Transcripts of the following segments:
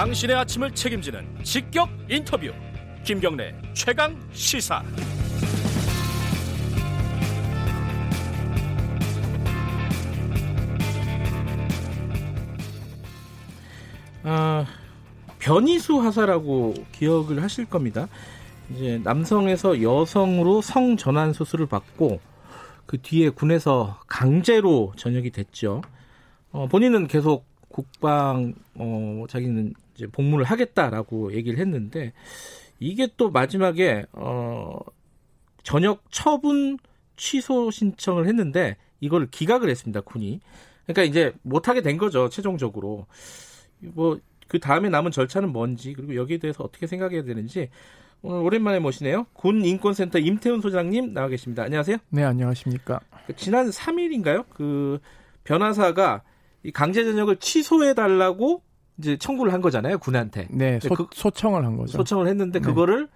당신의 아침을 책임지는 직격 인터뷰 김경래 최강 시사 아, 변이수 하사라고 기억을 하실 겁니다. 이제 남성에서 여성으로 성 전환 수술을 받고 그 뒤에 군에서 강제로 전역이 됐죠. 어, 본인은 계속 국방 어, 자기는 이제 복무를 하겠다라고 얘기를 했는데 이게 또 마지막에 어, 전역 처분 취소 신청을 했는데 이걸 기각을 했습니다 군이. 그러니까 이제 못 하게 된 거죠 최종적으로. 뭐 그 다음에 남은 절차는 뭔지 그리고 여기에 대해서 어떻게 생각해야 되는지 오늘 오랜만에 모시네요. 군 인권센터 임태훈 소장님 나와 계십니다. 안녕하세요. 네, 안녕하십니까. 그 지난 3일인가요? 그 변호사가 이 강제 전역을 취소해 달라고 이제 청구를 한 거잖아요, 군한테. 네, 소, 그, 소청을 한 거죠. 소청을 했는데 네. 그거를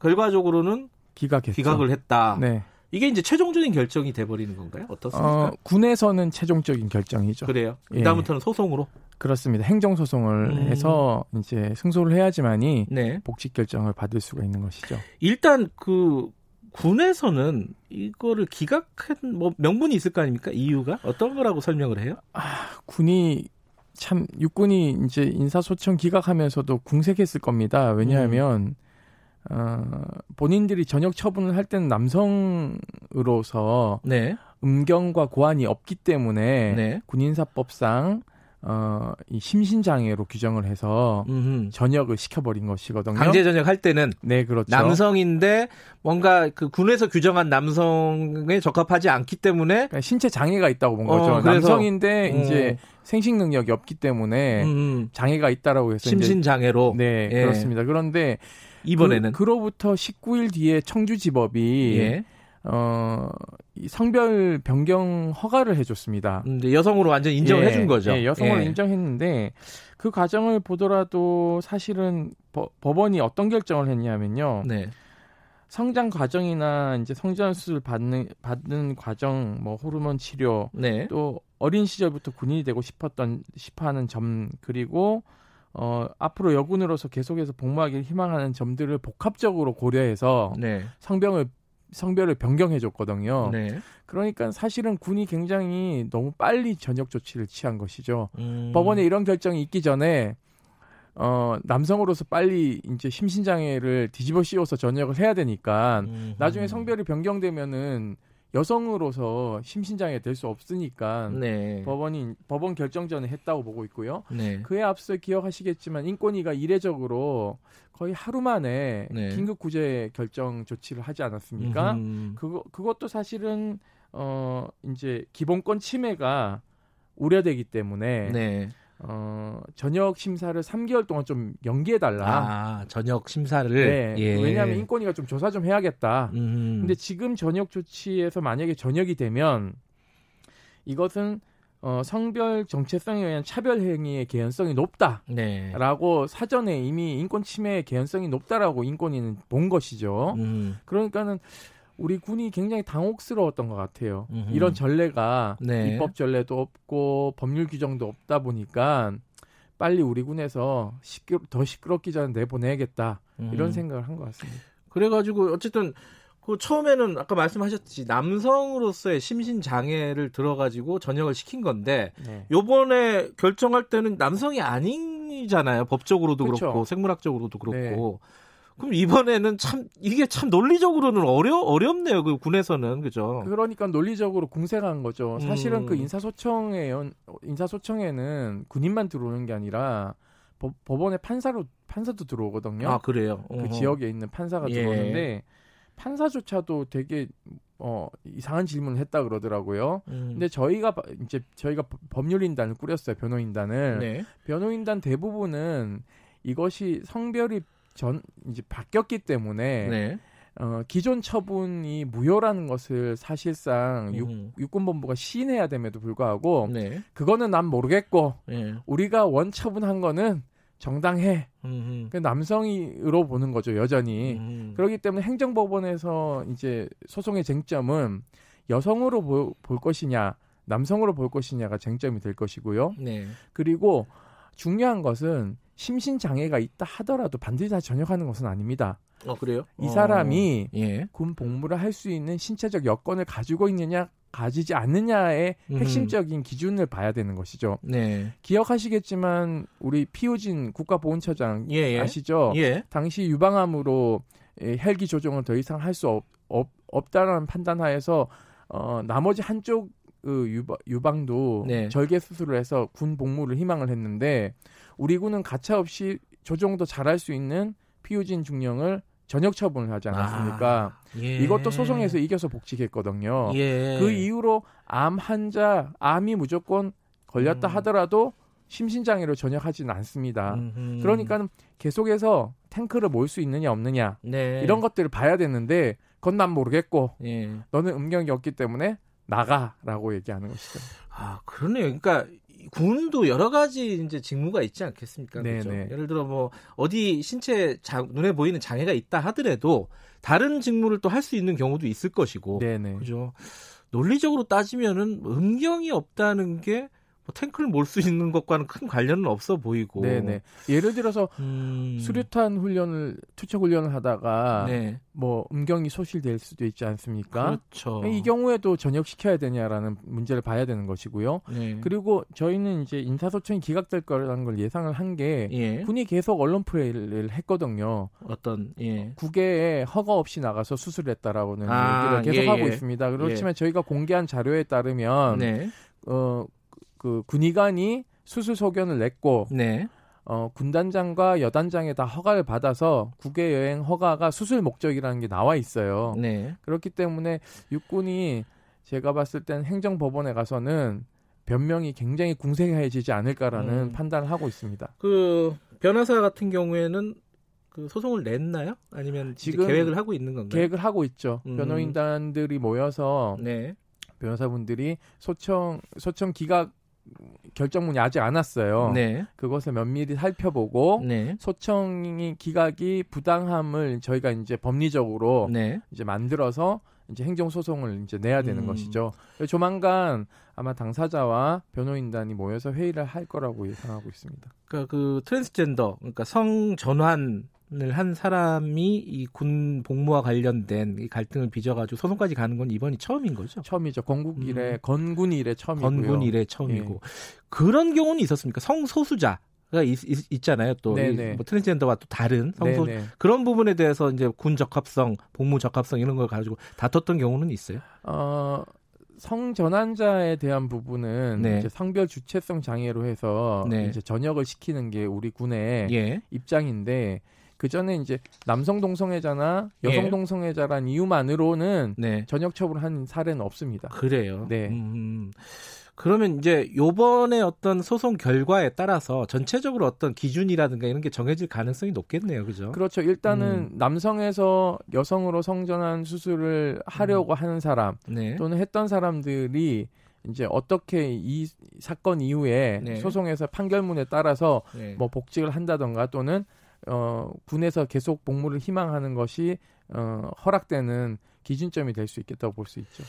결과적으로는 기각했죠. 기각을 했다. 네. 이게 이제 최종적인 결정이 돼버리는 건가요? 어떻습니까? 어, 군에서는 최종적인 결정이죠. 그래요. 그다음부터는 예. 소송으로. 그렇습니다. 행정 소송을 음. 해서 이제 승소를 해야지만이 네. 복직 결정을 받을 수가 있는 것이죠. 일단 그 군에서는 이거를 기각한 뭐 명분이 있을 거 아닙니까? 이유가 어떤 거라고 설명을 해요? 아, 군이 참 육군이 이제 인사소청 기각하면서도 궁색했을 겁니다. 왜냐하면 음. 어, 본인들이 전역 처분을 할 때는 남성으로서 네. 음경과 고환이 없기 때문에 네. 군인사법상 어, 이 심신장애로 규정을 해서 음흠. 전역을 시켜버린 것이거든요. 강제 전역 할 때는 네 그렇죠. 남성인데 뭔가 그 군에서 규정한 남성에 적합하지 않기 때문에 그러니까 신체 장애가 있다고 본 거죠. 어, 남성인데 어. 이제 생식 능력이 없기 때문에 음. 장애가 있다라고 해서 심신 장애로 네 예. 그렇습니다. 그런데 이번에는 그, 그로부터 19일 뒤에 청주지법이 예. 어, 성별 변경 허가를 해줬습니다. 음, 여성으로 완전 인정을 예, 해준 거죠. 예, 여성으로 예. 인정했는데 그 과정을 보더라도 사실은 버, 법원이 어떤 결정을 했냐면요. 네. 성장 과정이나 이제 성전 수술 받는 받는 과정, 뭐 호르몬 치료, 네. 또 어린 시절부터 군인이 되고 싶었던 싶어하는 점 그리고 어, 앞으로 여군으로서 계속해서 복무하기를 희망하는 점들을 복합적으로 고려해서 네. 성병을 성별을 변경해 줬거든요. 네. 그러니까 사실은 군이 굉장히 너무 빨리 전역 조치를 취한 것이죠. 음. 법원에 이런 결정이 있기 전에 어, 남성으로서 빨리 이제 심신장애를 뒤집어 씌워서 전역을 해야 되니까 음. 나중에 성별이 변경되면은 여성으로서 심신장애 될 수 없으니까 네. 법원이 법원 결정 전에 했다고 보고 있고요. 네. 그에 앞서 기억하시겠지만 인권위가 이례적으로 거의 하루 만에 네. 긴급 구제 결정 조치를 하지 않았습니까? 그거 그것도 사실은 어 이제 기본권 침해가 우려되기 때문에 네. 어, 전역 심사를 3개월 동안 좀 연기해 달라. 아, 전역 심사를. 네. 예. 왜냐하면 인권위가 좀 조사 좀 해야겠다. 음. 근데 지금 전역 조치에서 만약에 전역이 되면 이것은 어, 성별 정체성에 의한 차별 행위의 개연성이 높다라고 네. 사전에 이미 인권 침해의 개연성이 높다라고 인권위는 본 것이죠. 음. 그러니까는 우리 군이 굉장히 당혹스러웠던 것 같아요. 음흠. 이런 전례가 네. 입법 전례도 없고 법률 규정도 없다 보니까 빨리 우리 군에서 시끄러, 더 시끄럽기 전에 내보내야겠다 음. 이런 생각을 한 것 같습니다. 그래가지고 어쨌든 그 처음에는 아까 말씀하셨듯이 남성으로서의 심신 장애를 들어가지고 전역을 시킨 건데 네. 요번에 결정할 때는 남성이 아니잖아요 법적으로도 그렇죠. 그렇고 생물학적으로도 그렇고. 네. 그럼 이번에는 참 이게 참 논리적으로는 어려 어렵네요. 그 군에서는 그죠. 그러니까 논리적으로 공세한 거죠. 사실은 그 음. 그 인사소청에 인사소청에는 군인만 들어오는 게 아니라 법, 법원에 판사로 판사도 들어오거든요. 아 그래요. 그 어허. 지역에 있는 판사가 예. 들어오는데 판사조차도 되게 어 이상한 질문을 했다 그러더라고요. 음. 근데 저희가 이제 저희가 법률인단을 꾸렸어요. 변호인단을. 네. 변호인단 대부분은 이것이 성별이 전 이제 바뀌었기 때문에 네. 어, 기존 처분이 무효라는 것을 사실상 음. 육, 군본부가 시인해야 됨에도 불구하고 네. 그거는 난 모르겠고 네. 우리가 원 처분한 거는 정당해. 그 남성이로 보는 거죠 여전히. 음흠. 그렇기 때문에 행정법원에서 이제 소송의 쟁점은 여성으로 보, 볼 것이냐 남성으로 볼 것이냐가 쟁점이 될 것이고요. 네. 그리고 중요한 것은 심신 장애가 있다 하더라도 반드시 다 전역하는 것은 아닙니다. 어 그래요? 이 사람이 어, 예. 군 복무를 할 수 있는 신체적 여건을 가지고 있느냐 가지지 않느냐의 핵심적인 기준을 봐야 되는 것이죠. 네. 기억하시겠지만 우리 피우진 국가보훈처장 예, 예. 아시죠? 예. 당시 유방암으로 헬기 조종을 더 이상 할 수 없, 없, 없다라는 판단하에서 어, 나머지 한쪽 그 유방, 유방 도 네. 절개 수술을 해서 군 복무를 희망을 했는데 우리 군은 가차 없이 조종도 잘할 수 있는 피우진 중령을 전역 처분을 하지 않았습니까? 아, 예. 이것도 소송에서 이겨서 복직했거든요. 예. 그 이후로 암 환자, 암이 무조건 걸렸다 음. 하더라도 심신장애로 전역하지는 않습니다. 음흠. 그러니까 계속해서 탱크를 모을 수 있느냐 없느냐 네. 이런 것들을 봐야 되는데 그건 난 모르겠고 예. 너는 음경이 없기 때문에 나가라고 얘기하는 것이죠. 아 그러네요. 그러니까 군도 여러 가지 이제 직무가 있지 않겠습니까? 그렇죠? 예를 들어 뭐 어디 신체 자, 눈에 보이는 장애가 있다 하더라도 다른 직무를 또 할 수 있는 경우도 있을 것이고, 네네. 그죠? 논리적으로 따지면은 음경이 없다는 게 뭐 탱크를 몰 수 있는 것과는 큰 관련은 없어 보이고. 네네. 예를 들어서 음... 수류탄 훈련을 투척 훈련을 하다가 네. 뭐 음경이 소실될 수도 있지 않습니까? 그렇죠. 이 경우에도 전역시켜야 되냐라는 문제를 봐야 되는 것이고요. 네. 그리고 저희는 이제 인사소총이 기각될 거라는 걸 예상을 한게 예. 군이 계속 언론 플레이를 했거든요. 어떤 예. 국외에 허가 없이 나가서 수술했다라고는 아, 얘기를 계속 예, 하고 예. 있습니다. 그렇지만 예. 저희가 공개한 자료에 따르면 네. 어 그 군의관이 수술 소견을 냈고 네. 어, 군단장과 여단장에 다 허가를 받아서 국외 여행 허가가 수술 목적이라는 게 나와 있어요. 네. 그렇기 때문에 육군이 제가 봤을 땐 행정법원에 가서는 변명이 굉장히 궁색해지지 않을까라는 음. 판단을 하고 있습니다. 그 변호사 같은 경우에는 그 소송을 냈나요? 아니면 지금 계획을 하고 있는 건가요? 계획을 하고 있죠. 음. 변호인단들이 모여서 네. 변호사분들이 소청 소청 기각 결정문이 아직 안 왔어요. 네. 그것을 면밀히 살펴보고 네. 소청이 기각이 부당함을 저희가 이제 법리적으로 네. 이제 만들어서 이제 행정 소송을 이제 내야 되는 음. 것이죠. 조만간 아마 당사자와 변호인단이 모여서 회의를 할 거라고 예상하고 있습니다. 그러니까 그 트랜스젠더, 그러니까 성 전환 한 사람이 이 군 복무와 관련된 이 갈등을 빚어가지고 소송까지 가는 건 이번이 처음인 거죠? 처음이죠. 건국 이래 음. 건군 이래 처음이고요. 건군 이래 처음이고 예. 그런 경우는 있었습니까? 성소수자 가 있, 있 잖아요 또, 이, 뭐 트랜스젠더와 또 다른 성소 네네. 그런 부분에 대해서 이제 군 적합성, 복무 적합성 이런 걸 가지고 다퉜던 경우는 있어요? 어, 성전환자에 대한 부분은 네. 이제 성별 주체성 장애로 해서 네. 이제 전역을 시키는 게 우리 군의 예. 입장인데 그 전에 이제 남성 동성애자나 여성 예. 동성애자란 이유만으로는 네. 전역 처분한 사례는 없습니다. 그래요. 네. 음. 그러면 이제 요번에 어떤 소송 결과에 따라서 전체적으로 어떤 기준이라든가 이런 게 정해질 가능성이 높겠네요. 그죠? 그렇죠. 일단은 음. 남성에서 여성으로 성전환 수술을 하려고 음. 하는 사람 네. 또는 했던 사람들이 이제 어떻게 이 사건 이후에 네. 소송에서 판결문에 따라서 네. 뭐 복직을 한다던가 또는 어, 군에서 계속 복무를 희망하는 것이 어, 허락되는 기준점이 될 수 있겠다고 볼 수 있죠.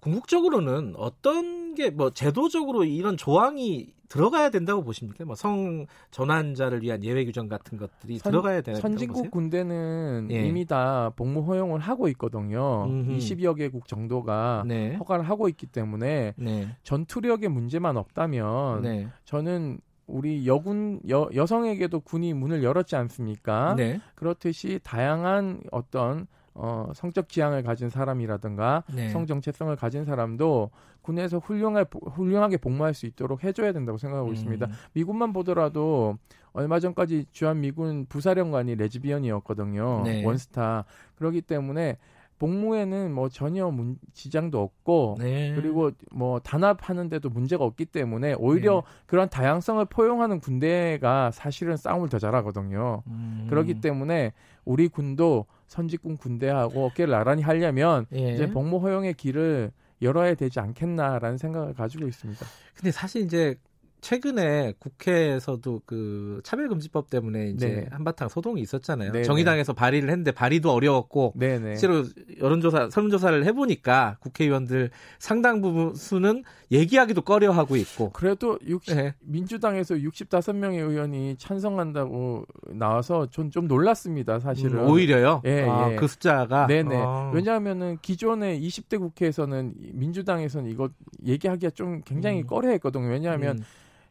궁극적으로는 어떤 게 뭐 제도적으로 이런 조항이 들어가야 된다고 보십니까? 뭐 성 전환자를 위한 예외 규정 같은 것들이 선, 들어가야 되는 선진국 군대는 예. 이미 다 복무 허용을 하고 있거든요. 음흠. 20여 개국 정도가 네. 허가를 하고 있기 때문에 네. 전투력의 문제만 없다면 네. 저는 우리 여군 여, 여성에게도 군이 문을 열었지 않습니까? 네. 그렇듯이 다양한 어떤 어, 성적 지향을 가진 사람이라든가 네. 성 정체성을 가진 사람도 군에서 훌륭할, 훌륭하게 복무할 수 있도록 해줘야 된다고 생각하고 음. 있습니다. 미군만 보더라도 얼마 전까지 주한 미군 부사령관이 레즈비언이었거든요. 네. 원스타. 그렇기 때문에 복무에는 뭐 전혀 문, 지장도 없고 네. 그리고 뭐 단합하는데도 문제가 없기 때문에 오히려 네. 그런 다양성을 포용하는 군대가 사실은 싸움을 더 잘하거든요. 음. 그렇기 때문에 우리 군도 선직군 군대하고 어깨를 나란히 하려면 예. 이제 복무 허용의 길을 열어야 되지 않겠나라는 생각을 가지고 있습니다. 근데 사실 이제 최근에 국회에서도 그 차별금지법 때문에 이제 네. 한바탕 소동이 있었잖아요. 네 정의당에서 발의를 했는데 발의도 어려웠고 네네. 실제로 여론조사 설문조사를 해보니까 국회의원들 상당 부분 수는 얘기하기도 꺼려하고 있고. 그래도 60, 네. 민주당에서 65명의 의원이 찬성한다고 나와서 전 좀 놀랐습니다. 사실은 음, 오히려요. 예, 아, 예. 그 숫자가. 네네. 아. 왜냐하면은 기존의 20대 국회에서는 민주당에서는 이거 얘기하기가 좀 굉장히 음. 꺼려했거든요. 왜냐하면 음.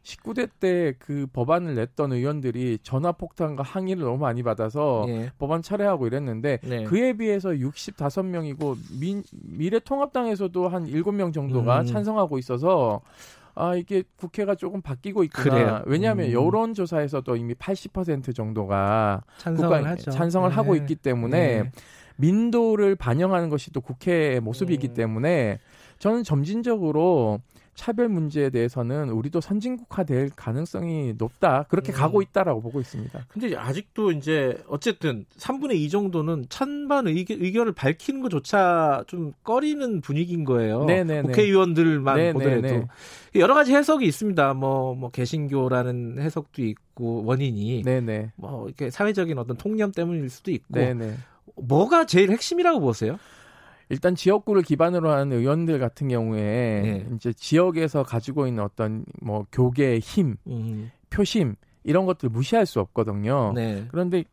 19대 때 그 법안을 냈던 의원들이 전화 폭탄과 항의를 너무 많이 받아서 예. 법안 철회하고 이랬는데 네. 그에 비해서 65명이고 민, 미래통합당에서도 한 7명 정도가 음. 찬성하고 있어서 아 이게 국회가 조금 바뀌고 있구나. 그래요. 왜냐하면 음. 여론조사에서도 이미 80% 정도가 찬성을, 하죠. 찬성을 네. 하고 있기 때문에 네. 민도를 반영하는 것이 또 국회의 모습이기 음. 때문에 저는 점진적으로 차별 문제에 대해서는 우리도 선진국화될 가능성이 높다. 그렇게 음. 가고 있다라고 보고 있습니다. 근데 아직도 이제 어쨌든 3분의 2 정도는 찬반 의견, 의견을 밝히는 것조차 좀 꺼리는 분위기인 거예요. 네네네. 국회의원들만 네네네. 보더라도 여러 가지 해석이 있습니다. 뭐, 뭐 개신교라는 해석도 있고 원인이 네네. 뭐 이렇게 사회적인 어떤 통념 때문일 수도 있고 네네. 뭐가 제일 핵심이라고 보세요? 일단 지역구를 기반으로 하는 의원들 같은 경우에 네. 이제 지역에서 가지고 있는 어떤 뭐 교계의 힘, 음. 표심 이런 것들 무시할 수 없거든요. 네. 그런데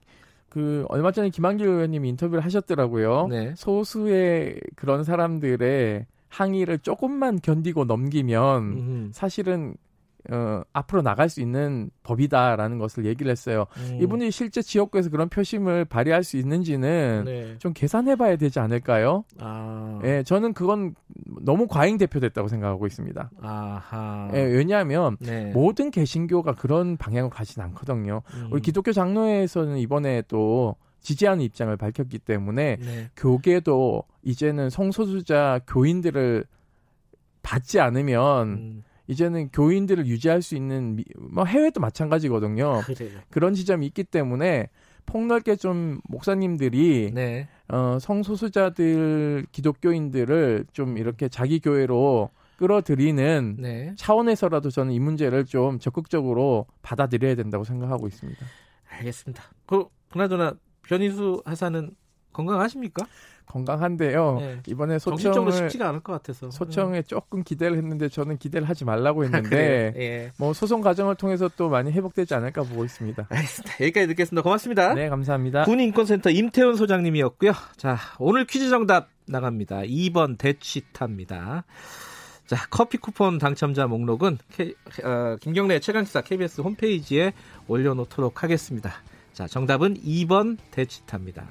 그 얼마 전에 김한길 의원님이 인터뷰를 하셨더라고요. 네. 소수의 그런 사람들의 항의를 조금만 견디고 넘기면 음. 사실은 어, 앞으로 나갈 수 있는 법이다라는 것을 얘기를 했어요. 음. 이분이 실제 지역구에서 그런 표심을 발휘할 수 있는지는 네. 좀 계산해봐야 되지 않을까요? 아. 예, 저는 그건 너무 과잉 대표됐다고 생각하고 있습니다. 아하. 예, 왜냐하면 네. 모든 개신교가 그런 방향으로 가진 않거든요. 음. 우리 기독교 장로회에서는 이번에 또 지지하는 입장을 밝혔기 때문에 네. 교계도 이제는 성소수자 교인들을 받지 않으면 음. 이제는 교인들을 유지할 수 있는 뭐 해외도 마찬가지거든요. 그래요. 그런 지점이 있기 때문에 폭넓게 좀 목사님들이 네. 어, 성소수자들 기독교인들을 좀 이렇게 자기 교회로 끌어들이는 네. 차원에서라도 저는 이 문제를 좀 적극적으로 받아들여야 된다고 생각하고 있습니다. 알겠습니다. 그 그나저나 변희수 하사는 건강하십니까? 건강한데요. 네. 이번에 소청을 쉽지가 않을 것 같아서 소청에 네. 조금 기대를 했는데 저는 기대를 하지 말라고 했는데 예. 뭐 소송 과정을 통해서 또 많이 회복되지 않을까 보고 있습니다. 알겠습니다. 여기까지 듣겠습니다. 고맙습니다. 네, 감사합니다. 군인권센터 임태훈 소장님이었고요. 자, 오늘 퀴즈 정답 나갑니다. 2번 대치타입니다. 자, 커피 쿠폰 당첨자 목록은 K, 어, 김경래 최강시사 KBS 홈페이지에 올려놓도록 하겠습니다. 자, 정답은 2번 대치타입니다.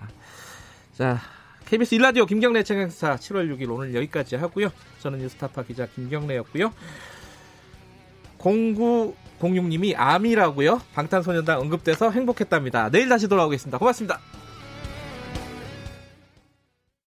자, KBS 일라디오 김경래 최강사 7월 6일 오늘 여기까지 하고요. 저는 뉴스타파 기자 김경래였고요. 0906님이 암이라고요. 방탄소년단 언급돼서 행복했답니다. 내일 다시 돌아오겠습니다. 고맙습니다.